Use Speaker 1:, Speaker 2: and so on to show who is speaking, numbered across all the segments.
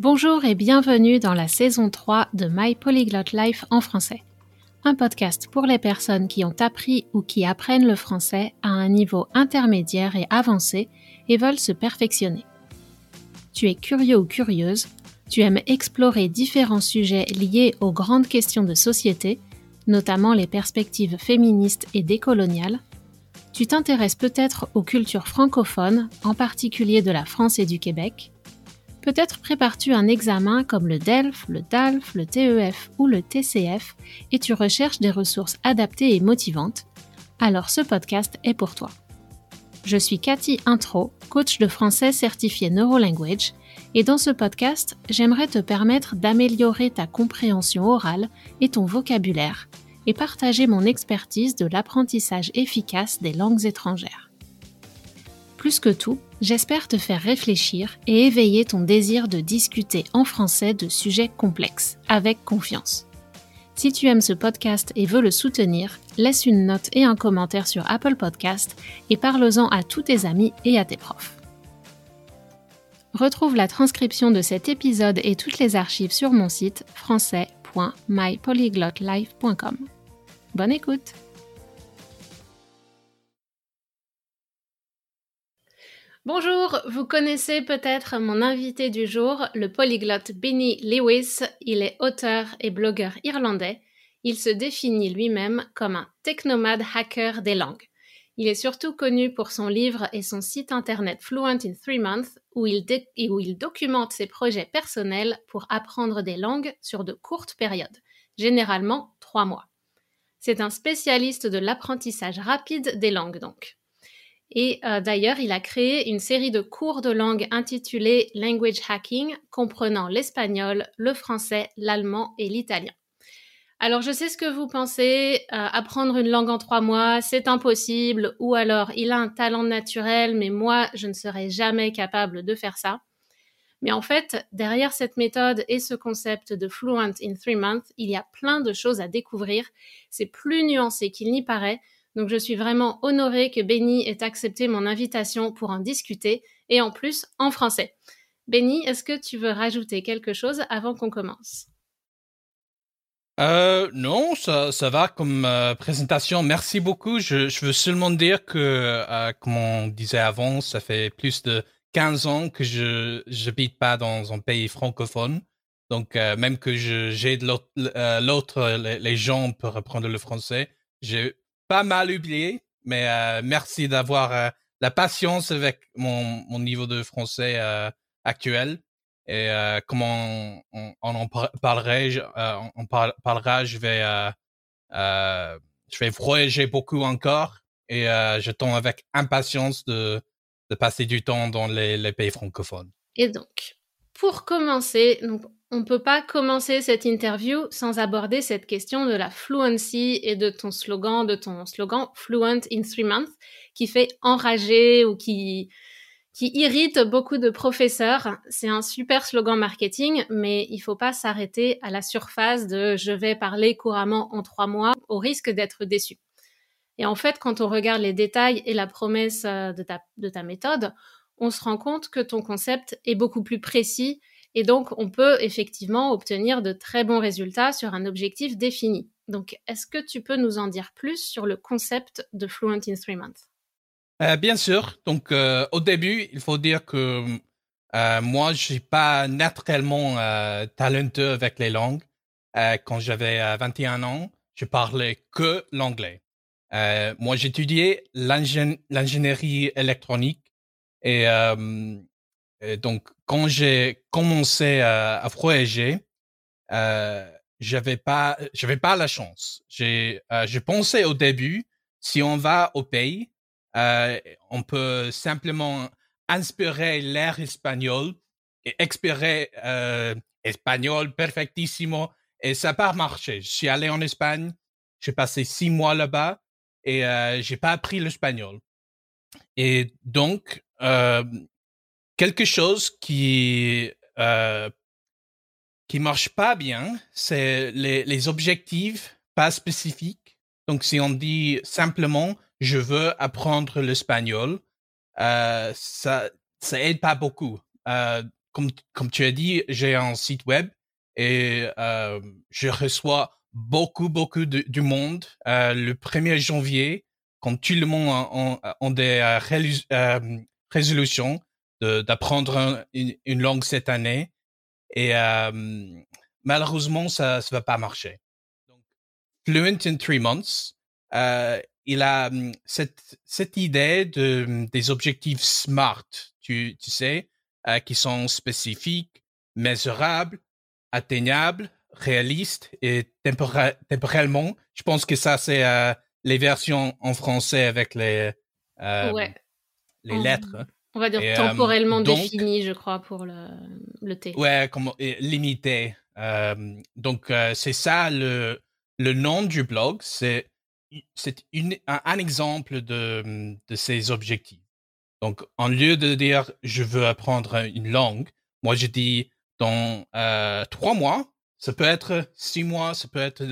Speaker 1: Bonjour et bienvenue dans la saison 3 de My Polyglot Life en français. Un podcast pour les personnes qui ont appris ou qui apprennent le français à un niveau intermédiaire et avancé et veulent se perfectionner. Tu es curieux ou curieuse, tu aimes explorer différents sujets liés aux grandes questions de société, notamment les perspectives féministes et décoloniales. Tu t'intéresses peut-être aux cultures francophones, en particulier de la France et du Québec Peut-être prépares-tu un examen comme le DELF, le DALF, le TEF ou le TCF et tu recherches des ressources adaptées et motivantes. Alors ce podcast est pour toi. Je suis Cathy Intro, coach de français certifié Neurolanguage, et dans ce podcast, j'aimerais te permettre d'améliorer ta compréhension orale et ton vocabulaire, et partager mon expertise de l'apprentissage efficace des langues étrangères. Plus que tout, j'espère te faire réfléchir et éveiller ton désir de discuter en français de sujets complexes, avec confiance. Si tu aimes ce podcast et veux le soutenir, laisse une note et un commentaire sur Apple Podcast et parle-en à tous tes amis et à tes profs. Retrouve la transcription de cet épisode et toutes les archives sur mon site français.mypolyglotlife.com. Bonne écoute! Bonjour, vous connaissez peut-être mon invité du jour, le polyglotte Benny Lewis. Il est auteur et blogueur irlandais. Il se définit lui-même comme un technomade hacker des langues. Il est surtout connu pour son livre et son site internet Fluent in Three Months, où il, où il documente ses projets personnels pour apprendre des langues sur de courtes périodes, généralement trois mois. C'est un spécialiste de l'apprentissage rapide des langues donc. Et euh, d'ailleurs, il a créé une série de cours de langue intitulés Language Hacking, comprenant l'espagnol, le français, l'allemand et l'italien. Alors, je sais ce que vous pensez, euh, apprendre une langue en trois mois, c'est impossible, ou alors il a un talent naturel, mais moi, je ne serais jamais capable de faire ça. Mais en fait, derrière cette méthode et ce concept de Fluent in Three Months, il y a plein de choses à découvrir. C'est plus nuancé qu'il n'y paraît, donc je suis vraiment honorée que Benny ait accepté mon invitation pour en discuter, et en plus en français. Benny, est-ce que tu veux rajouter quelque chose avant qu'on commence?
Speaker 2: Euh, non, ça, ça va comme euh, présentation. Merci beaucoup. Je, veux seulement dire que, euh, comme on disait avant, ça fait plus de 15 ans que je n'habite pas dans un pays francophone. Donc, même que j'aide l'autre, les, les, gens pour apprendre le français, j'ai pas mal oublié, mais euh, merci d'avoir euh, la patience avec mon, mon niveau de français euh, actuel. Et comment on, on, en parlerait, on parlera, je vais, je vais voyager beaucoup encore et j'attends avec impatience de, de passer du temps dans les, les pays francophones.
Speaker 1: Et donc, pour commencer, donc, on ne peut pas commencer cette interview sans aborder cette question de la fluency et de ton slogan, de ton slogan Fluent in Three Months, qui fait enrager ou qui, qui irrite beaucoup de professeurs. C'est un super slogan marketing, mais il faut pas s'arrêter à la surface de je vais parler couramment en trois mois au risque d'être déçu. Et en fait, quand on regarde les détails et la promesse euh, de ta, de ta méthode, on se rend compte que ton concept est beaucoup plus précis et donc, on peut effectivement obtenir de très bons résultats sur un objectif défini. Donc, est-ce que tu peux nous en dire plus sur le concept de Fluent in Three Months
Speaker 2: euh, Bien sûr. Donc, euh, au début, il faut dire que euh, moi, je suis pas naturellement talentueux avec les langues. Quand j'avais 21 ans, je parlais que l'anglais. moi, j'étudiais l'ingénierie électronique et et donc, quand j'ai commencé à, à voyager, euh, j'avais pas, j'avais pas la chance. J'ai, euh, je pensais au début, si on va au pays, euh, on peut simplement inspirer l'air espagnol et expirer euh, espagnol perfectissimo et ça n'a pas marché. Je suis allé en Espagne, j'ai passé six mois là-bas et euh, j'ai pas appris l'espagnol. Et donc, euh, quelque chose qui euh, qui marche pas bien, c'est les, les objectifs pas spécifiques. Donc, si on dit simplement je veux apprendre l'espagnol, euh, ça ça aide pas beaucoup. Euh, comme, comme tu as dit, j'ai un site web et euh, je reçois beaucoup, beaucoup de, du monde. Euh, le 1er janvier, quand tout le monde a, des euh, résolutions d'apprendre une, une, langue cette année. Et malheureusement, ça ne va pas marcher. Donc, Fluent in Three Months, il a cette, cette idée de, des objectifs SMART, tu, tu sais, qui sont spécifiques, mesurables, atteignables, réalistes et temporellement. Je pense que ça, c'est euh, les versions en français avec les, euh, les lettres.
Speaker 1: On va dire euh, temporellement défini, je crois, pour le, le T.
Speaker 2: Ouais, comme limité. donc, c'est ça le, le nom du blog. C'est c'est un, un, exemple de, de ces objectifs. Donc, en lieu de dire je veux apprendre une langue, moi je dis dans euh, trois mois, ça peut être six mois, ça peut être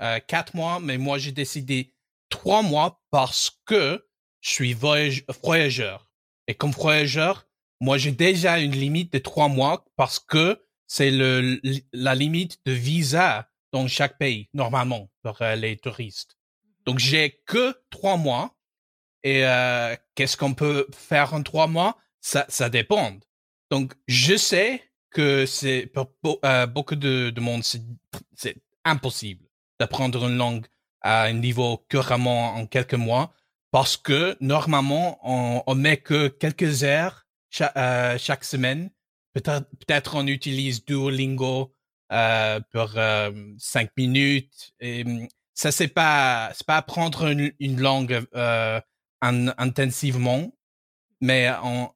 Speaker 2: euh, quatre mois, mais moi j'ai décidé trois mois parce que je suis voyageur. Et comme voyageur, moi j'ai déjà une limite de trois mois parce que c'est le, la limite de visa dans chaque pays, normalement, pour euh, les touristes. Donc j'ai que trois mois et euh, qu'est-ce qu'on peut faire en trois mois? Ça, ça dépend. Donc, je sais que c'est pour euh, beaucoup de, de monde, c'est impossible d'apprendre une langue à un niveau couramment en quelques mois parce que normalement, on, on met que quelques heures chaque, euh, chaque semaine. Peut-être peut on utilise Duolingo euh, pour euh, cinq minutes. Et ça, c'est pas, c'est pas apprendre une, une langue euh, intensivement, mais en,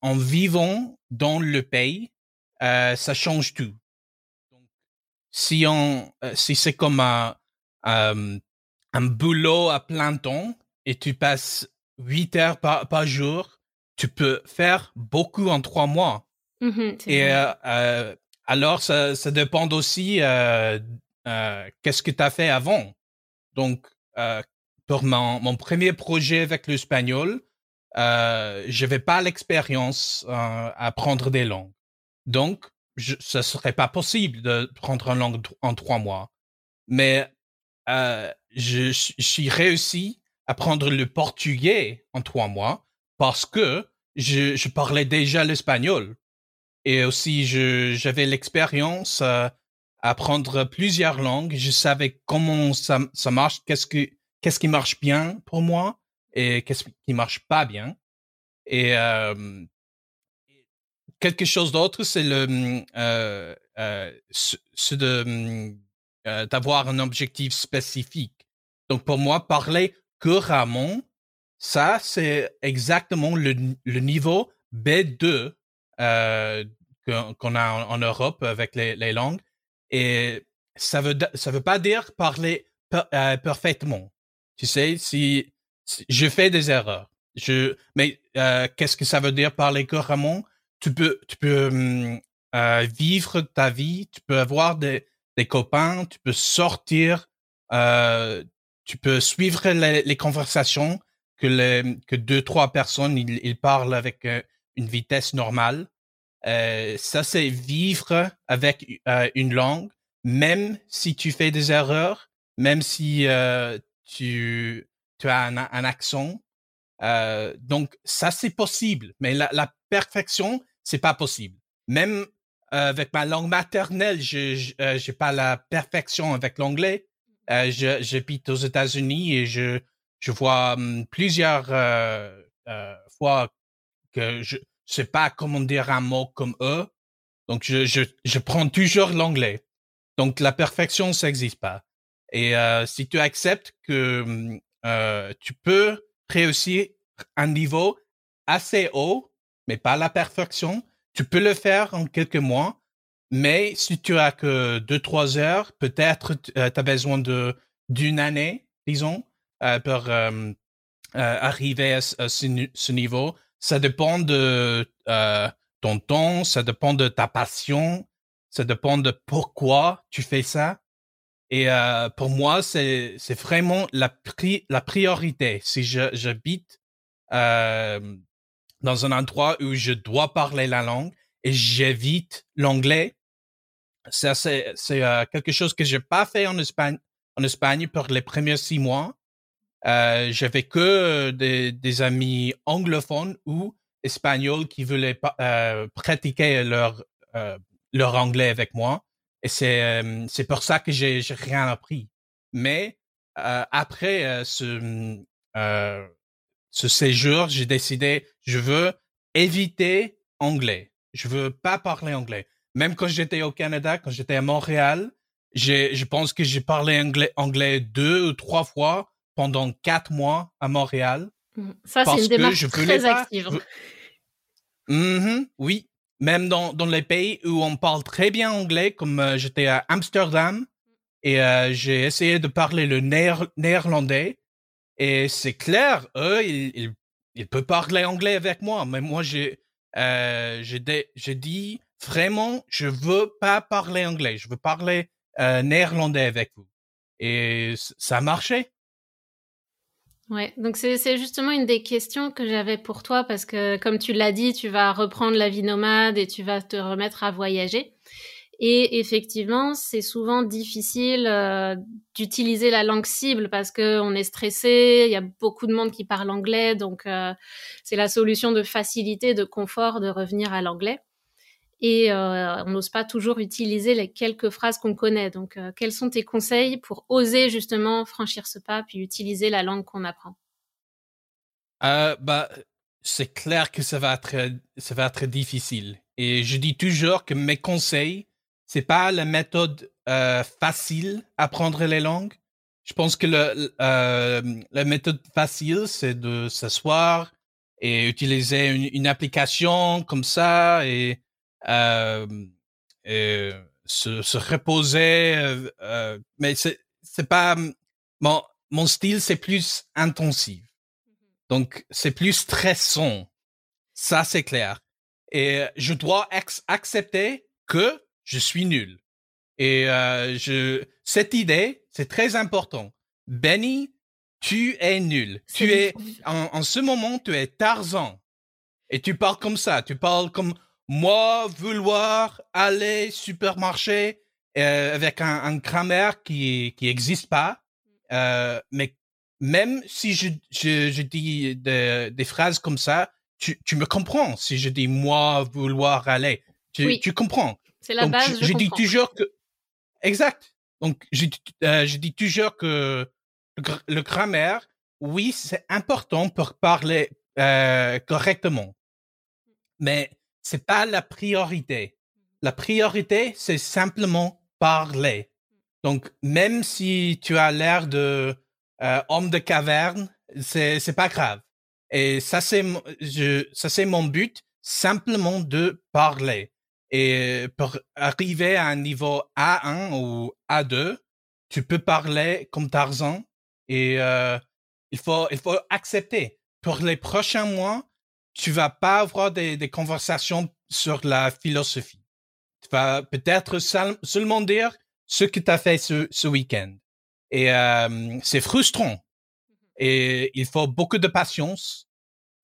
Speaker 2: en vivant dans le pays, euh, ça change tout. Si on, euh, si c'est comme un, un boulot à plein temps et tu passes huit heures par, par jour, tu peux faire beaucoup en trois mois.
Speaker 1: Mmh
Speaker 2: et euh, alors, ça, ça dépend aussi qu'est-ce que tu as fait avant. Donc, pour mon, mon premier projet avec l'espagnol, euh, je n'avais pas l'expérience euh, à apprendre des langues. Donc, je, ce serait pas possible de prendre une langue en trois mois. Mais euh, je, suis réussi à prendre le portugais en trois mois parce que je, parlais déjà l'espagnol. Et aussi, j'avais l'expérience euh, à apprendre plusieurs langues. Je savais comment ça, ça marche, qu'est-ce que qu'est-ce qui marche bien pour moi et qu'est-ce qui marche pas bien. Et euh, quelque chose d'autre, c'est le euh, euh, ce de euh, d'avoir un objectif spécifique. Donc pour moi, parler couramment, ça c'est exactement le, niveau B2 euh, qu'on a en, Europe avec les, langues. Et ça veut ça veut pas dire parler euh, parfaitement. Tu sais, si, je fais des erreurs, je, mais euh, qu'est-ce que ça veut dire parler couramment Tu peux, tu peux hum, euh, vivre ta vie, tu peux avoir des, des copains, tu peux sortir, euh, tu peux suivre les, les, conversations que les, que deux trois personnes ils, ils parlent avec euh, une vitesse normale. Euh, ça c'est vivre avec euh, une langue, même si tu fais des erreurs, même si tu, tu as un, un accent. Euh, donc ça c'est possible, mais la, la perfection c'est pas possible. Même euh, avec ma langue maternelle, je euh, j'ai pas la perfection avec l'anglais. Euh, J'habite aux États-Unis et je je vois um, plusieurs euh, euh, fois que je sais pas comment dire un mot comme eux. Donc je je, je prends toujours l'anglais. Donc la perfection ça n'existe pas. Et euh, si tu acceptes que euh, tu peux réussir un niveau assez haut, mais pas la perfection, tu peux le faire en quelques mois. Mais si tu as que deux, trois heures, peut-être euh, tu as besoin de d'une année, disons, euh, pour euh, arriver à, ce, ce, niveau. Ça dépend de ton temps, ça dépend de ta passion, ça dépend de pourquoi tu fais ça. Et euh, pour moi, c'est vraiment la pri la priorité. Si j'habite euh, dans un endroit où je dois parler la langue et j'évite l'anglais. Ça, c'est, euh, quelque chose que j'ai pas fait en Espagne, en Espagne pour les premiers six mois. Euh, j'avais que des, des, amis anglophones ou espagnols qui voulaient euh, pratiquer leur euh, leur anglais avec moi. Et c'est euh, pour ça que j'ai j'ai rien appris. Mais euh, après ce ce séjour, j'ai décidé je veux éviter anglais. Je veux pas parler anglais. Même quand j'étais au Canada, quand j'étais à Montréal, je pense que j'ai parlé anglais anglais deux ou trois fois pendant quatre mois à Montréal.
Speaker 1: Mmh. Ça, c'est une démarche très active.
Speaker 2: Mmh oui, même dans, dans les pays où on parle très bien anglais, comme euh, j'étais à Amsterdam et euh, j'ai essayé de parler le néerlandais et c'est clair, eux, ils, ils, peuvent parler anglais avec moi, mais moi, j'ai euh, j'ai dit vraiment, je veux pas parler anglais, je veux parler euh, néerlandais avec vous. Et ça a marché.
Speaker 1: Ouais, donc c'est justement une des questions que j'avais pour toi parce que comme tu l'as dit, tu vas reprendre la vie nomade et tu vas te remettre à voyager. Et effectivement, c'est souvent difficile euh, d'utiliser la langue cible parce que on est stressé, il y a beaucoup de monde qui parle anglais, donc euh, c'est la solution de facilité, de confort de revenir à l'anglais. Et euh, on n'ose pas toujours utiliser les quelques phrases qu'on connaît. Donc, euh, quels sont tes conseils pour oser justement franchir ce pas puis utiliser la langue qu'on apprend?
Speaker 2: Euh, Bah, c'est clair que ça va être ça va être difficile. Et je dis toujours que mes conseils, c'est pas la méthode euh, facile apprendre les langues. Je pense que euh, la méthode facile, c'est de s'asseoir et utiliser une, une, application comme ça et euh, se, se, reposer. Mais c'est c'est pas mon mon style, c'est plus intensif. Mmh Donc c'est plus stressant. Ça c'est clair. Et je dois accepter que je suis nul. Et euh, je cette idée, c'est très important. Benny, tu es nul. Tu es en, en, ce moment, tu es Tarzan. Et tu parles comme ça. Tu parles comme moi vouloir aller supermarché euh, avec un, un, grammaire qui qui existe pas, euh, mais même si je, je, je dis de, des phrases comme ça, tu, tu me comprends. Si je dis moi vouloir aller, tu,
Speaker 1: oui.
Speaker 2: tu comprends.
Speaker 1: C'est la base.
Speaker 2: Je, je, je dis toujours que exact. Donc je, euh, je dis toujours que le, le grammaire, oui, c'est important pour parler euh, correctement, mais c'est pas la priorité. La priorité, c'est simplement parler. Donc, même si tu as l'air de euh, homme de caverne, c'est c'est pas grave. Et ça c'est je ça c'est mon but, simplement de parler. Et pour arriver à un niveau A1 ou A2, tu peux parler comme Tarzan et euh, il faut il faut accepter. Pour les prochains mois, tu vas pas avoir des, des conversations sur la philosophie. Tu vas peut-être seulement dire ce que tu as fait ce, ce week-end. Et euh, c'est frustrant. Mm-hmm. Et il faut beaucoup de patience.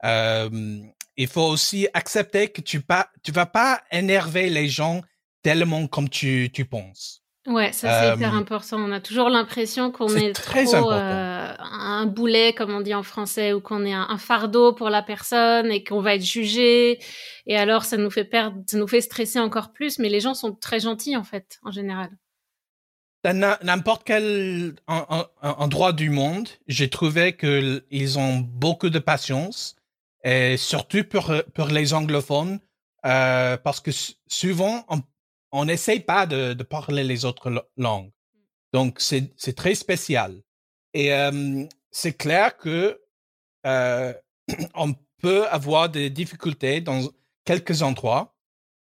Speaker 2: Euh, il faut aussi accepter que tu pas, tu vas pas énerver les gens tellement comme tu, tu penses.
Speaker 1: Ouais, ça c'est euh, hyper important. On a toujours l'impression qu'on est, est, trop euh, un boulet, comme on dit en français, ou qu'on est un, un, fardeau pour la personne et qu'on va être jugé. Et alors, ça nous fait perdre, ça nous fait stresser encore plus. Mais les gens sont très gentils en fait, en général.
Speaker 2: Dans n'importe quel endroit du monde, j'ai trouvé qu'ils ont beaucoup de patience, et surtout pour pour les anglophones, euh, parce que souvent on on n'essaye pas de, parler les autres langues. Donc, c'est très spécial. Et c'est clair que euh, on peut avoir des difficultés dans quelques endroits,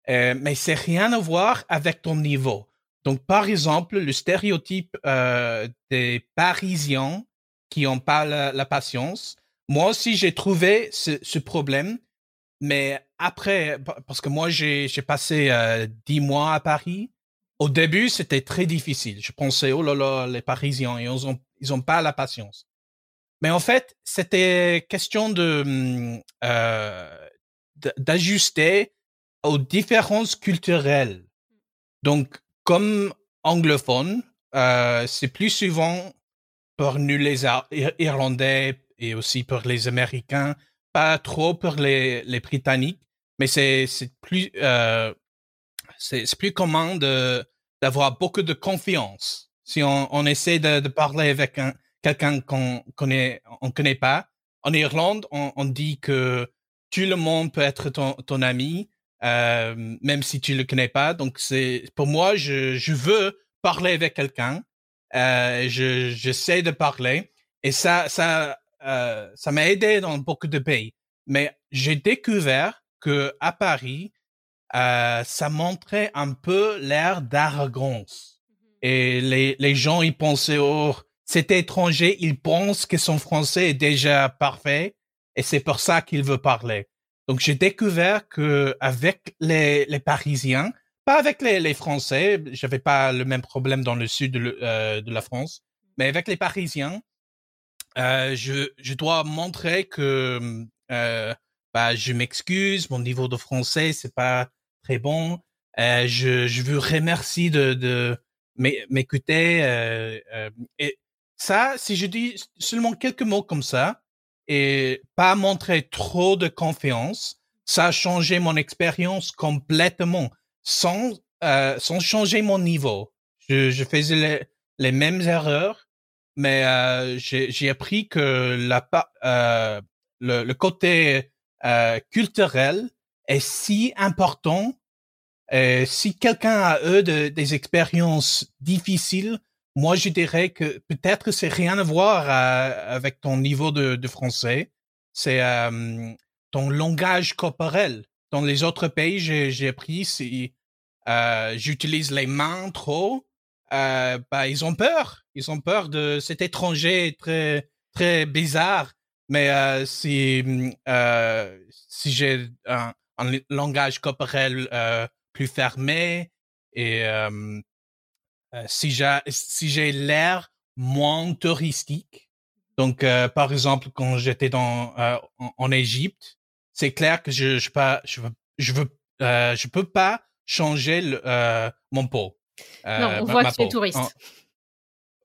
Speaker 2: euh, mais c'est rien à voir avec ton niveau. Donc, par exemple, le stéréotype euh, des Parisiens qui n'ont pas la, patience. Moi aussi, j'ai trouvé ce problème mais après, parce que moi, j'ai passé euh, dix mois à Paris. Au début, c'était très difficile. Je pensais, oh là là, les Parisiens, ils ont, ils ont pas la patience. Mais en fait, c'était question de hum, euh, d'ajuster aux différences culturelles. Donc, comme anglophone, euh, c'est plus souvent pour nous les Irlandais et aussi pour les Américains, pas trop pour les, les Britanniques, mais c'est plus euh, c'est plus commun d'avoir beaucoup de confiance. Si on, on essaie de, de parler avec un quelqu'un qu'on connaît on connaît pas, en Irlande, on, on, dit que tout le monde peut être ton, ton ami, euh, même si tu le connais pas. Donc c'est pour moi, je, je veux parler avec quelqu'un. Euh, je j'essaie de parler et ça ça euh, ça m'a aidé dans beaucoup de pays. Mais j'ai découvert que à Paris, euh, ça montrait un peu l'air d'arrogance. Mmh et les, les gens, ils pensaient, oh, cet étranger, il pense que son français est déjà parfait et c'est pour ça qu'il veut parler. Donc, j'ai découvert que avec les, les Parisiens, pas avec les, les Français, j'avais pas le même problème dans le sud de, euh, de la France, mais avec les Parisiens, euh, je, je dois montrer que euh, bah, je m'excuse, mon niveau de français c'est pas très bon. Euh, je, je veux remercier de, de m'écouter. Euh, euh, et ça, si je dis seulement quelques mots comme ça et pas montrer trop de confiance, ça a changé mon expérience complètement sans sans changer mon niveau. Je, je faisais les, les mêmes erreurs, mais euh, j'ai appris que la euh, le, le, côté euh, culturel est si important. Et si quelqu'un a eu de, des expériences difficiles, moi, je dirais que peut-être c'est rien à voir euh, avec ton niveau de, de français. C'est euh, ton langage corporel. Dans les autres pays, j'ai appris si euh, j'utilise les mains trop, bah, ils ont peur. Ils ont peur de cet étranger très très bizarre. Mais euh, si euh, si j'ai un, un, langage corporel euh, plus fermé et euh, euh, si j'ai si j'ai l'air moins touristique. Donc, euh, par exemple, quand j'étais dans euh, en, en, Égypte, c'est clair que je je pas je veux je veux je peux pas changer le, mon peau.
Speaker 1: non, on voit que tu es touriste.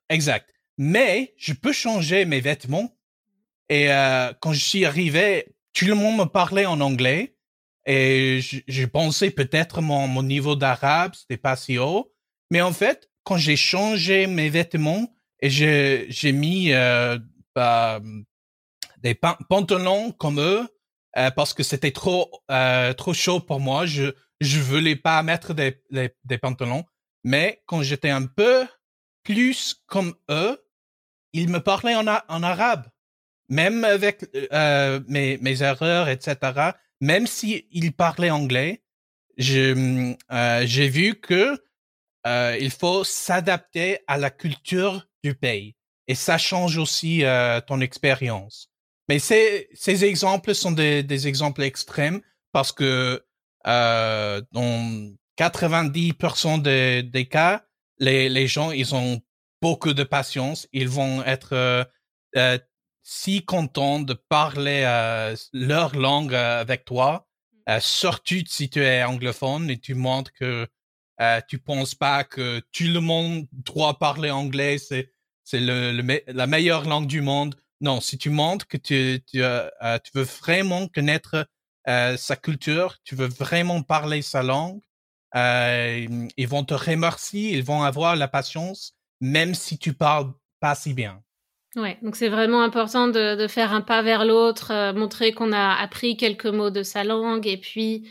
Speaker 2: Exact. Mais je peux changer mes vêtements. Et quand je suis arrivé, tout le monde me parlait en anglais. Et j'ai pensé peut-être mon, mon niveau d'arabe, c'était pas si haut. Mais en fait, quand j'ai changé mes vêtements et j'ai, mis euh, bah, des pantalons comme eux euh, parce que c'était trop euh, trop chaud pour moi. Je je voulais pas mettre des, des pantalons. Mais quand j'étais un peu plus comme eux, ils me parlaient en, arabe. Même avec euh, mes, mes erreurs, etc. Même s'ils si parlaient anglais, euh, j'ai vu que euh, il faut s'adapter à la culture du pays. Et ça change aussi euh, ton expérience. Mais ces, exemples sont des, des exemples extrêmes parce que euh, dans 90% des, des cas, les, les gens, ils ont beaucoup de patience. Ils vont être euh, euh, si contents de parler euh, leur langue avec toi, surtout si tu es anglophone et tu montres que euh, tu penses pas que tout le monde doit parler anglais, c'est c'est le, le, la meilleure langue du monde. Non, si tu montres que tu tu, euh, euh, tu veux vraiment connaître euh, sa culture, tu veux vraiment parler sa langue, ils vont te remercier, ils vont avoir la patience, même si tu parles pas si bien.
Speaker 1: Ouais, donc c'est vraiment important de, faire un pas vers l'autre, euh, montrer qu'on a appris quelques mots de sa langue et puis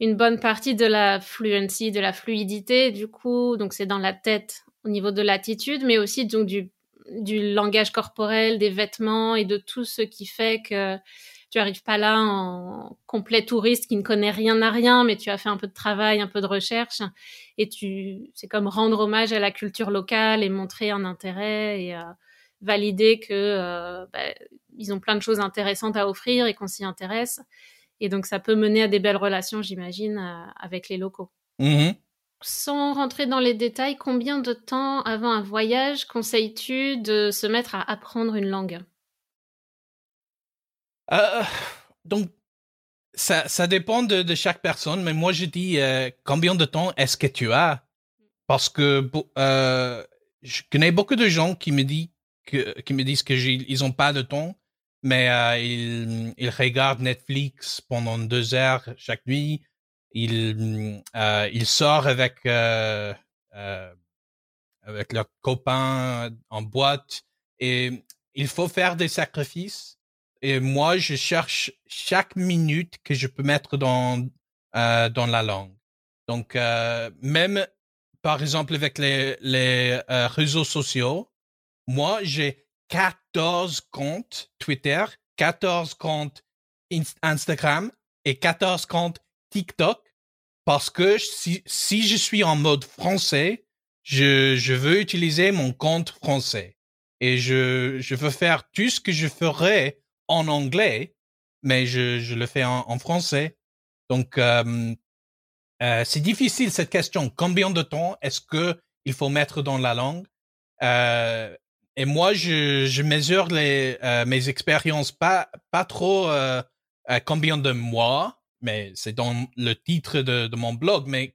Speaker 1: une bonne partie de la fluency, de la fluidité, du coup, donc c'est dans la tête au niveau de l'attitude, mais aussi donc du langage corporel, des vêtements et de tout ce qui fait que tu arrives pas là en complet touriste qui ne connaît rien à rien, mais tu as fait un peu de travail, un peu de recherche, et tu, c'est comme rendre hommage à la culture locale et montrer un intérêt et euh, valider que euh, bah, ils ont plein de choses intéressantes à offrir et qu'on s'y intéresse. Et donc, ça peut mener à des belles relations, j'imagine, euh, avec les locaux.
Speaker 2: Mmh.
Speaker 1: Sans rentrer dans les détails, combien de temps avant un voyage conseilles-tu de se mettre à apprendre une langue?
Speaker 2: Euh, Donc, ça, dépend de, chaque personne, mais moi, je dis combien de temps est-ce que tu as? Parce que je connais beaucoup de gens qui me disent que, qui me disent que ils ont pas de temps, mais ils, regardent Netflix pendant deux heures chaque nuit. Ils, ils sortent avec avec leurs copains en boîte et il faut faire des sacrifices. Et moi, je cherche chaque minute que je peux mettre dans euh, dans la langue. Donc, euh, même par exemple avec les les euh, réseaux sociaux, moi j'ai 14 comptes Twitter, 14 comptes Instagram et 14 comptes TikTok parce que si si je suis en mode français, je, je veux utiliser mon compte français et je, je veux faire tout ce que je ferais en anglais, mais je, je le fais en, en français. Donc, euh, euh, c'est difficile cette question. Combien de temps est-ce que il faut mettre dans la langue? Euh, Et moi, je, je mesure les, euh, mes expériences pas pas trop euh, combien de mois, mais c'est dans le titre de, de mon blog. Mais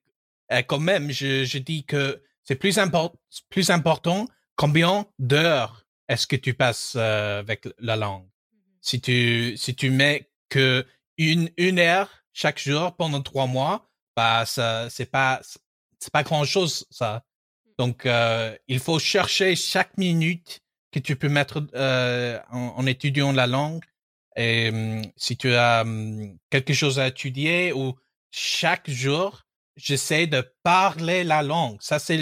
Speaker 2: quand même, je, je dis que c'est plus, import plus important combien d'heures est-ce que tu passes euh, avec la langue. Si tu, si tu mets que une, une heure chaque jour pendant trois mois, bah, ça, c'est pas, c'est pas grand chose, ça. Mm. Donc, euh, il faut chercher chaque minute que tu peux mettre euh, en, en, étudiant la langue. Et hum, si tu as hum, quelque chose à étudier ou chaque jour, j'essaie de parler la langue. Ça, c'est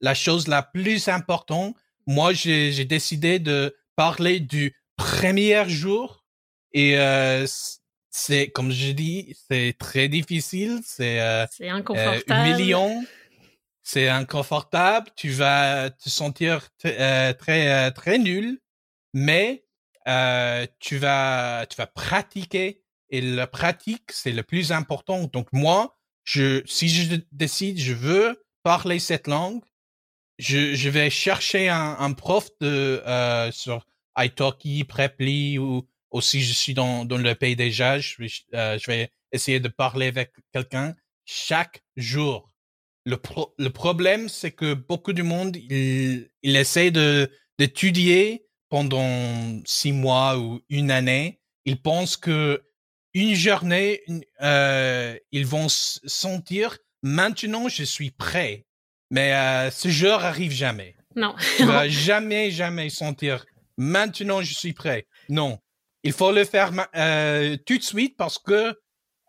Speaker 2: la chose la plus importante. Moi, j'ai décidé de parler du premier jour et euh, c'est, comme je dis, c'est très difficile, c'est euh,
Speaker 1: inconfortable.
Speaker 2: Euh, humiliant, c'est inconfortable. Tu vas te sentir euh, très très nul, mais tu vas tu vas pratiquer et la pratique c'est le plus important. Donc moi, je, si je décide, je veux parler cette langue, je, je vais chercher un, un prof de euh, sur italki, Preply ou, aussi si je suis dans, dans le pays déjà, je, euh, je vais essayer de parler avec quelqu'un chaque jour. Le, pro, le problème, c'est que beaucoup du monde, il, il essaie de d'étudier pendant six mois ou une année. Ils pensent que une journée, euh, ils vont sentir maintenant je suis prêt. Mais euh, ce jour arrive jamais.
Speaker 1: Non.
Speaker 2: tu vas jamais, jamais sentir maintenant je suis prêt. Non. Il faut le faire euh, tout de suite parce que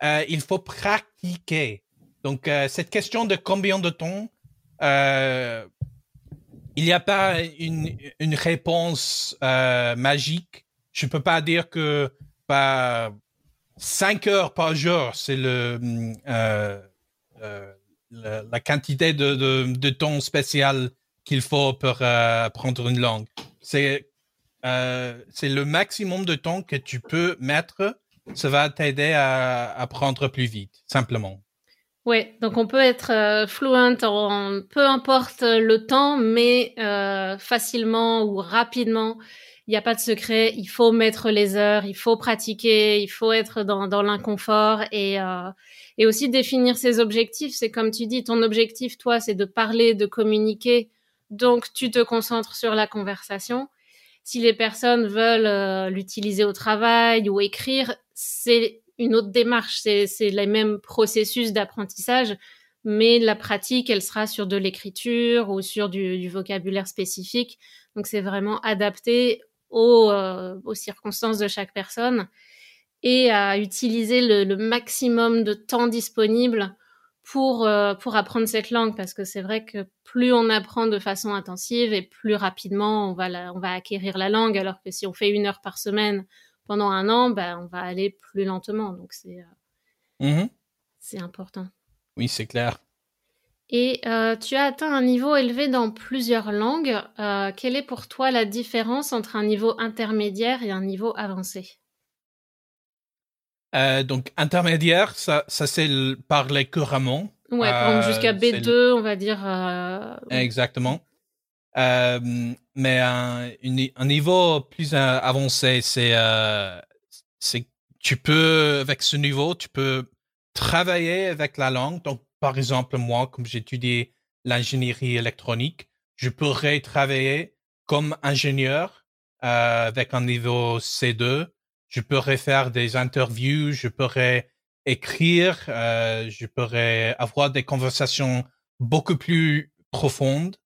Speaker 2: euh, il faut pratiquer. Donc euh, cette question de combien de temps, il n'y a pas une, réponse magique. Je peux pas dire que bah, 5 heures par jour, c'est euh, la, quantité de, de, de temps spécial qu'il faut pour apprendre une langue. C'est euh, c'est le maximum de temps que tu peux mettre. Ça va t'aider à apprendre plus vite, simplement.
Speaker 1: Oui, donc on peut être euh, fluent en peu importe le temps, mais euh, facilement ou rapidement il n'y a pas de secret, il faut mettre les heures, il faut pratiquer, il faut être dans, dans l'inconfort et, euh, et aussi définir ses objectifs. C'est comme tu dis, ton objectif, toi, c'est de parler, de communiquer, donc tu te concentres sur la conversation. Si les personnes veulent euh, l'utiliser au travail ou écrire, c'est une autre démarche, c'est les mêmes processus d'apprentissage, mais la pratique, elle sera sur de l'écriture ou sur du, vocabulaire spécifique. Donc c'est vraiment adapté aux, euh, aux circonstances de chaque personne et à utiliser le maximum de temps disponible pour euh, pour apprendre cette langue parce que c'est vrai que plus on apprend de façon intensive et plus rapidement on va la, on va acquérir la langue alors que si on fait une heure par semaine pendant un an ben on va aller plus lentement. Donc c'est euh,
Speaker 2: mmh
Speaker 1: c'est important.
Speaker 2: Oui c'est clair.
Speaker 1: Et euh, tu as atteint un niveau élevé dans plusieurs langues. Quelle est pour toi la différence entre un niveau intermédiaire et un niveau avancé?
Speaker 2: Euh, Donc intermédiaire, ça, ça c'est parler couramment.
Speaker 1: Ouais,
Speaker 2: euh,
Speaker 1: jusqu'à B2, on va dire. Euh,
Speaker 2: Exactement. Euh, mais un, une, un niveau plus avancé, c'est c'est tu peux, avec ce niveau, tu peux travailler avec la langue. Donc, par exemple, moi, comme j'étudie l'ingénierie électronique, je pourrais travailler comme ingénieur avec un niveau C2. Je pourrais faire des interviews, je pourrais écrire, euh, je pourrais avoir des conversations beaucoup plus profondes,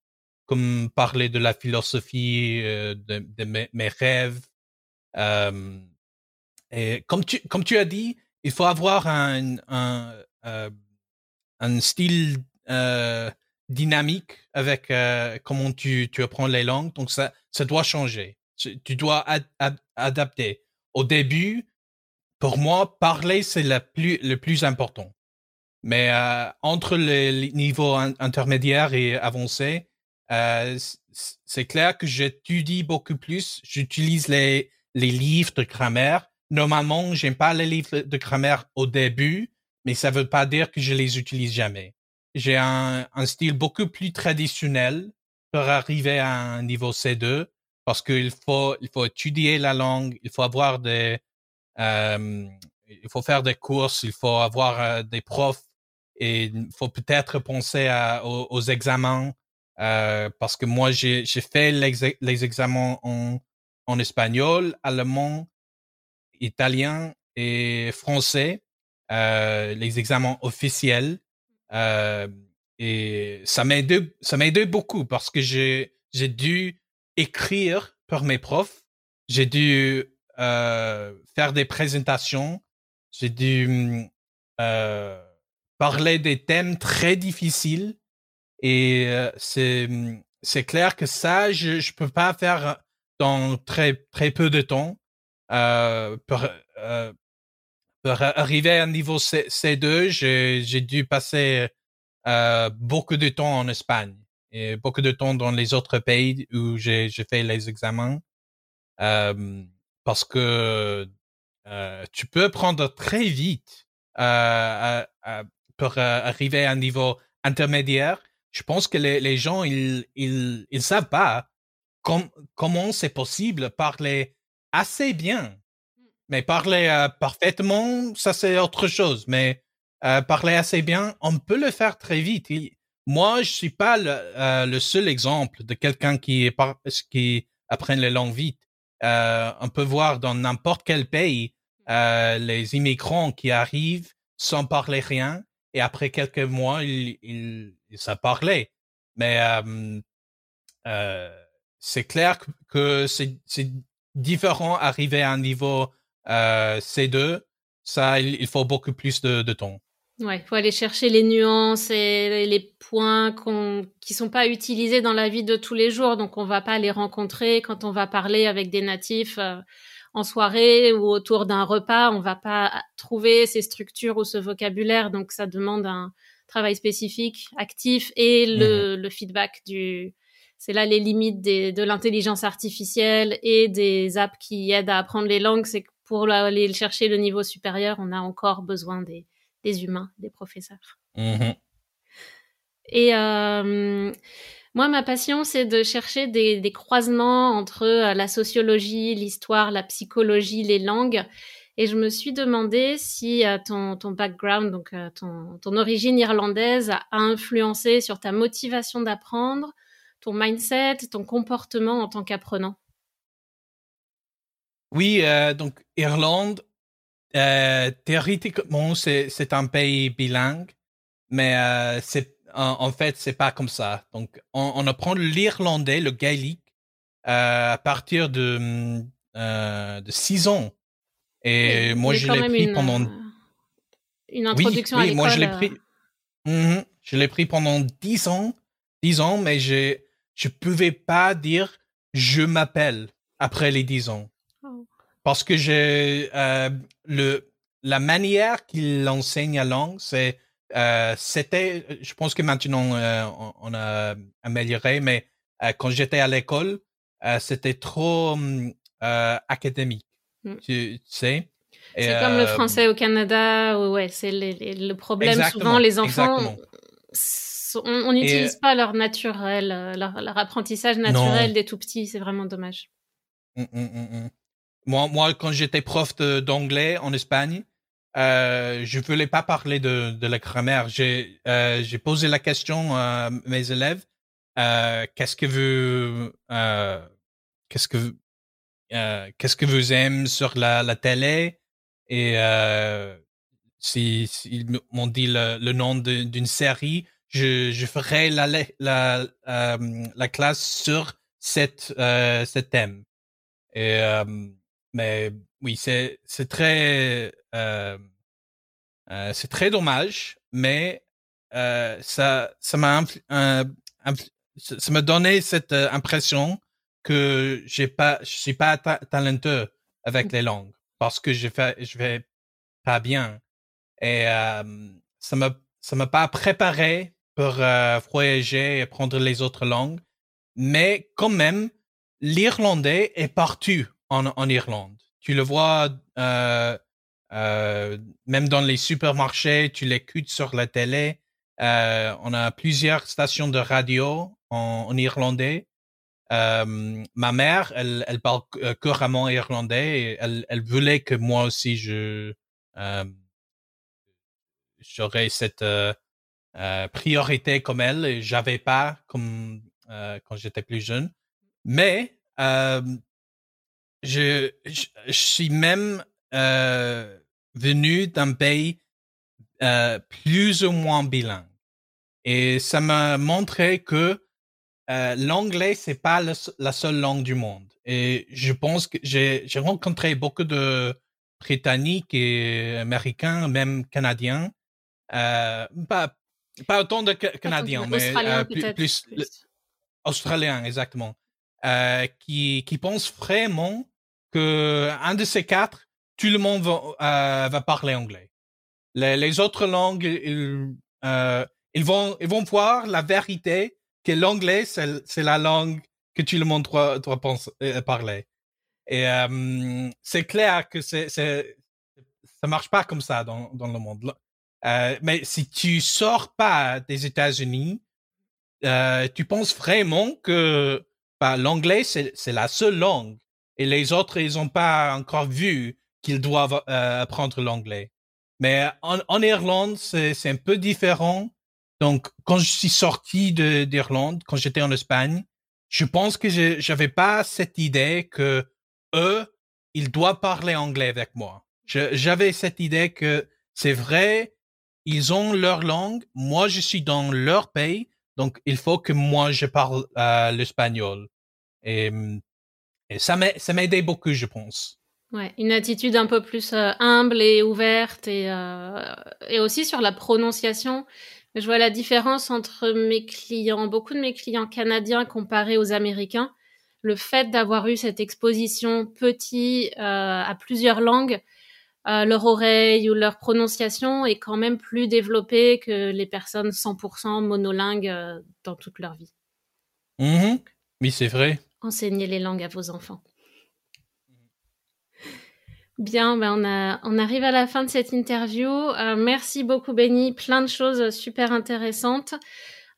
Speaker 2: comme parler de la philosophie, euh, de, mes, rêves. Euh, et comme tu, comme tu as dit, il faut avoir un, un, euh, un style euh, dynamique avec euh, comment tu, tu apprends les langues. Donc, ça, ça doit changer. Tu dois ad, ad, adapter. Au début, pour moi, parler, c'est le plus, important. Mais euh, entre les niveaux intermédiaires et avancés, euh, c'est clair que j'étudie beaucoup plus. J'utilise les, les livres de grammaire. Normalement, j'aime pas les livres de grammaire au début, mais ça veut pas dire que je les utilise jamais. J'ai un, un style beaucoup plus traditionnel pour arriver à un niveau C2 parce qu'il faut, il faut étudier la langue, il faut avoir des, euh, il faut faire des courses, il faut avoir des profs et il faut peut-être penser à, aux, examens euh, parce que moi j'ai fait les, les examens en, en espagnol, allemand, italien et français, les examens officiels. Et ça m'a aidé, ça m'a aidé beaucoup parce que j'ai, j'ai dû écrire pour mes profs. J'ai dû euh, faire des présentations. J'ai dû euh, parler des thèmes très difficiles. Et euh, c'est, c'est clair que ça, je, je peux pas faire dans très, très peu de temps. Euh, pour, euh, pour arriver à un niveau C, C2, j'ai, dû passer beaucoup de temps en Espagne et beaucoup de temps dans les autres pays où j'ai, fait les examens. Euh, parce que euh, tu peux prendre très vite euh, pour arriver à un niveau intermédiaire. Je pense que les, les gens, ils, ils, ils savent pas com comment c'est possible parler assez bien. Mais parler parfaitement, ça c'est autre chose. Mais parler assez bien, on peut le faire très vite. Il, moi, je suis pas le, euh, le seul exemple de quelqu'un qui, qui apprend les langues vite. Euh, on peut voir dans n'importe quel pays euh, les immigrants qui arrivent sans parler rien et après quelques mois, ils, ils, ils savent parler. Mais euh, c'est clair que, que c'est différent arriver à un niveau euh, C2. Ça, il, il, faut beaucoup plus de, de temps.
Speaker 1: Ouais, faut aller chercher les nuances et les points qu'on, qui sont pas utilisés dans la vie de tous les jours, donc on va pas les rencontrer quand on va parler avec des natifs euh, en soirée ou autour d'un repas, on va pas trouver ces structures ou ce vocabulaire, donc ça demande un travail spécifique, actif et le, mmh. le feedback du. C'est là les limites des, de l'intelligence artificielle et des apps qui aident à apprendre les langues, c'est que pour aller chercher le niveau supérieur, on a encore besoin des des humains, des professeurs.
Speaker 2: Mmh.
Speaker 1: Et euh, moi, ma passion, c'est de chercher des, des, croisements entre euh, la sociologie, l'histoire, la psychologie, les langues. Et je me suis demandé si euh, ton, ton, background, donc ton, ton, origine irlandaise, a influencé sur ta motivation d'apprendre, ton mindset, ton comportement en tant qu'apprenant.
Speaker 2: Oui, donc Irlande, euh, théoriquement, c'est un pays bilingue, mais euh, en, en, fait, c'est pas comme ça. Donc, on, on apprend l'irlandais, le gaélique, euh, à partir de, de 6 ans. Et oui, moi, je l'ai pris
Speaker 1: une,
Speaker 2: pendant...
Speaker 1: Une introduction
Speaker 2: oui,
Speaker 1: à
Speaker 2: oui, moi, je l'ai pris... Je l'ai pris pendant 10 ans, 10 ans, mais je je pouvais pas dire je m'appelle après les 10 ans. Parce que j'ai euh, le la manière qu'il enseigne la langue, c'est euh, c'était, je pense que maintenant euh, on, on, a amélioré, mais euh, quand j'étais à l'école, c'était trop euh, académique,
Speaker 1: mm.
Speaker 2: tu, tu, sais?
Speaker 1: C'est comme le français au Canada, ouais, c'est le problème souvent les enfants. On n'utilise pas leur naturel, leur, leur apprentissage naturel non. des tout petits, c'est vraiment dommage.
Speaker 2: Mm, mm, moi, moi, quand j'étais prof d'anglais en Espagne, euh, je voulais pas parler de, de la grammaire. J'ai euh, j'ai posé la question à mes élèves. Euh, qu'est-ce que vous euh, qu'est-ce que euh, qu'est-ce que vous aimez sur la, la télé? Et euh, si, si ils m'ont dit le, le nom d'une série, je, je ferai la la euh, la classe sur cette euh, ce thème. Et mais oui, c'est c'est très euh, euh, c'est très dommage, mais euh, ça ça m'a ça m'a donné cette euh, impression que j'ai pas je suis pas ta talentueux avec les langues parce que je fais je vais pas bien. Et euh, ça m'a ça m'a pas préparé pour euh, voyager et apprendre les autres langues mais quand même l'irlandais est partout en, en Irlande tu le vois euh, euh, même dans les supermarchés, tu l'écoutes sur la télé. Euh, on a plusieurs stations de radio en, irlandais. Euh, ma mère, elle, elle parle euh, couramment irlandais et elle, elle voulait que moi aussi je euh, j'aurais cette euh, euh, priorité comme elle j'avais pas comme quand j'étais plus jeune. Mais je, je, je, suis même euh, venu d'un pays euh, plus ou moins bilingue. Et ça m'a montré que euh, l'anglais, c'est pas le, la seule langue du monde. Et je pense que j'ai rencontré beaucoup de Britanniques et Américains, même Canadiens. Euh, pas, pas autant de Canadiens, mais
Speaker 1: plus, plus, plus.
Speaker 2: Australiens, exactement. Euh, qui, qui pensent vraiment que un de ces quatre, tout le monde va, euh, va parler anglais. Les, les autres langues, ils, euh, ils vont, ils vont voir la vérité que l'anglais, c'est la langue que tout le monde doit, doit penser, euh, parler. Et euh, c'est clair que c'est, ça marche pas comme ça dans, dans le monde. Euh, mais si tu sors pas des États-Unis, euh, tu penses vraiment que bah, l'anglais c'est, la seule langue et les autres ils ont pas encore vu qu'ils doivent euh, apprendre l'anglais. Mais en, en Irlande c'est, un peu différent. Donc quand je suis sorti de, d'Irlande, quand j'étais en Espagne, je pense que j'avais pas cette idée que eux ils doivent parler anglais avec moi. J'avais cette idée que c'est vrai, ils ont leur langue, moi je suis dans leur pays, donc il faut que moi je parle euh, l'espagnol. Et, et ça m'a aidé beaucoup, je pense.
Speaker 1: Ouais, une attitude un peu plus euh, humble et ouverte et euh, et aussi sur la prononciation. Je vois la différence entre mes clients, beaucoup de mes clients canadiens comparés aux américains. Le fait d'avoir eu cette exposition petit à plusieurs langues, euh, leur oreille ou leur prononciation est quand même plus développée que les personnes 100% monolingues euh, dans toute leur vie.
Speaker 2: Mmh. Oui, c'est vrai.
Speaker 1: Enseignez les langues à vos enfants. Bien, ben on, a, on arrive à la fin de cette interview. Euh, merci beaucoup, Benny. Plein de choses super intéressantes.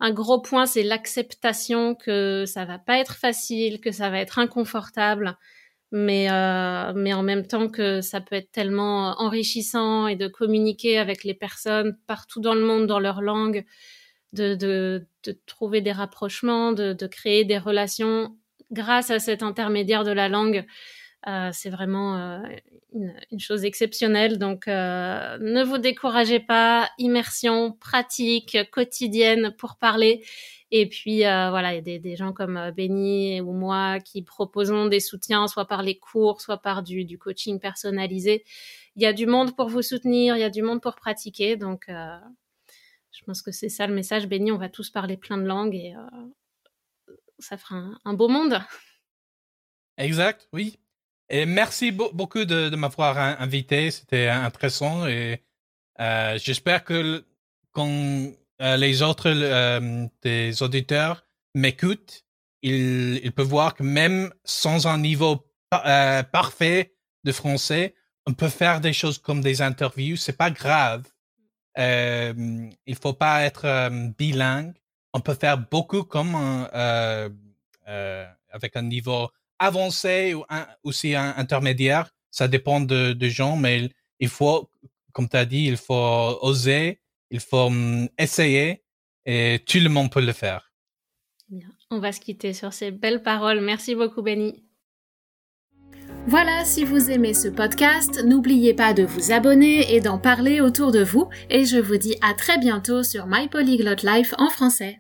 Speaker 1: Un gros point, c'est l'acceptation que ça va pas être facile, que ça va être inconfortable, mais euh, mais en même temps que ça peut être tellement enrichissant et de communiquer avec les personnes partout dans le monde dans leur langue, de de, trouver des rapprochements, de, de créer des relations grâce à cet intermédiaire de la langue. Euh, c'est vraiment euh, une, une, chose exceptionnelle. Donc, ne vous découragez pas. Immersion, pratique, quotidienne pour parler. Et puis, euh, voilà, il y a des, gens comme euh, Benny ou moi qui proposons des soutiens, soit par les cours, soit par du, coaching personnalisé. Il y a du monde pour vous soutenir, il y a du monde pour pratiquer. Donc, euh, je pense que c'est ça le message. Benny, on va tous parler plein de langues et ça fera un, un beau monde.
Speaker 2: Exact, oui. Et merci beaucoup de, de m'avoir invité. C'était intéressant et euh, j'espère que quand euh, les autres euh, des auditeurs m'écoutent, ils, ils peuvent voir que même sans un niveau euh, parfait de français, on peut faire des choses comme des interviews. C'est pas grave. Euh, il faut pas être euh, bilingue. On peut faire beaucoup comme un, avec un niveau avancé ou aussi intermédiaire. Ça dépend de, de gens, mais il faut, comme tu as dit, il faut oser, il faut hum, essayer et tout le monde peut le faire.
Speaker 1: Bien. On va se quitter sur ces belles paroles. Merci beaucoup, Benny. Voilà, si vous aimez ce podcast, n'oubliez pas de vous abonner et d'en parler autour de vous. Et je vous dis à très bientôt sur My Polyglot Life en français.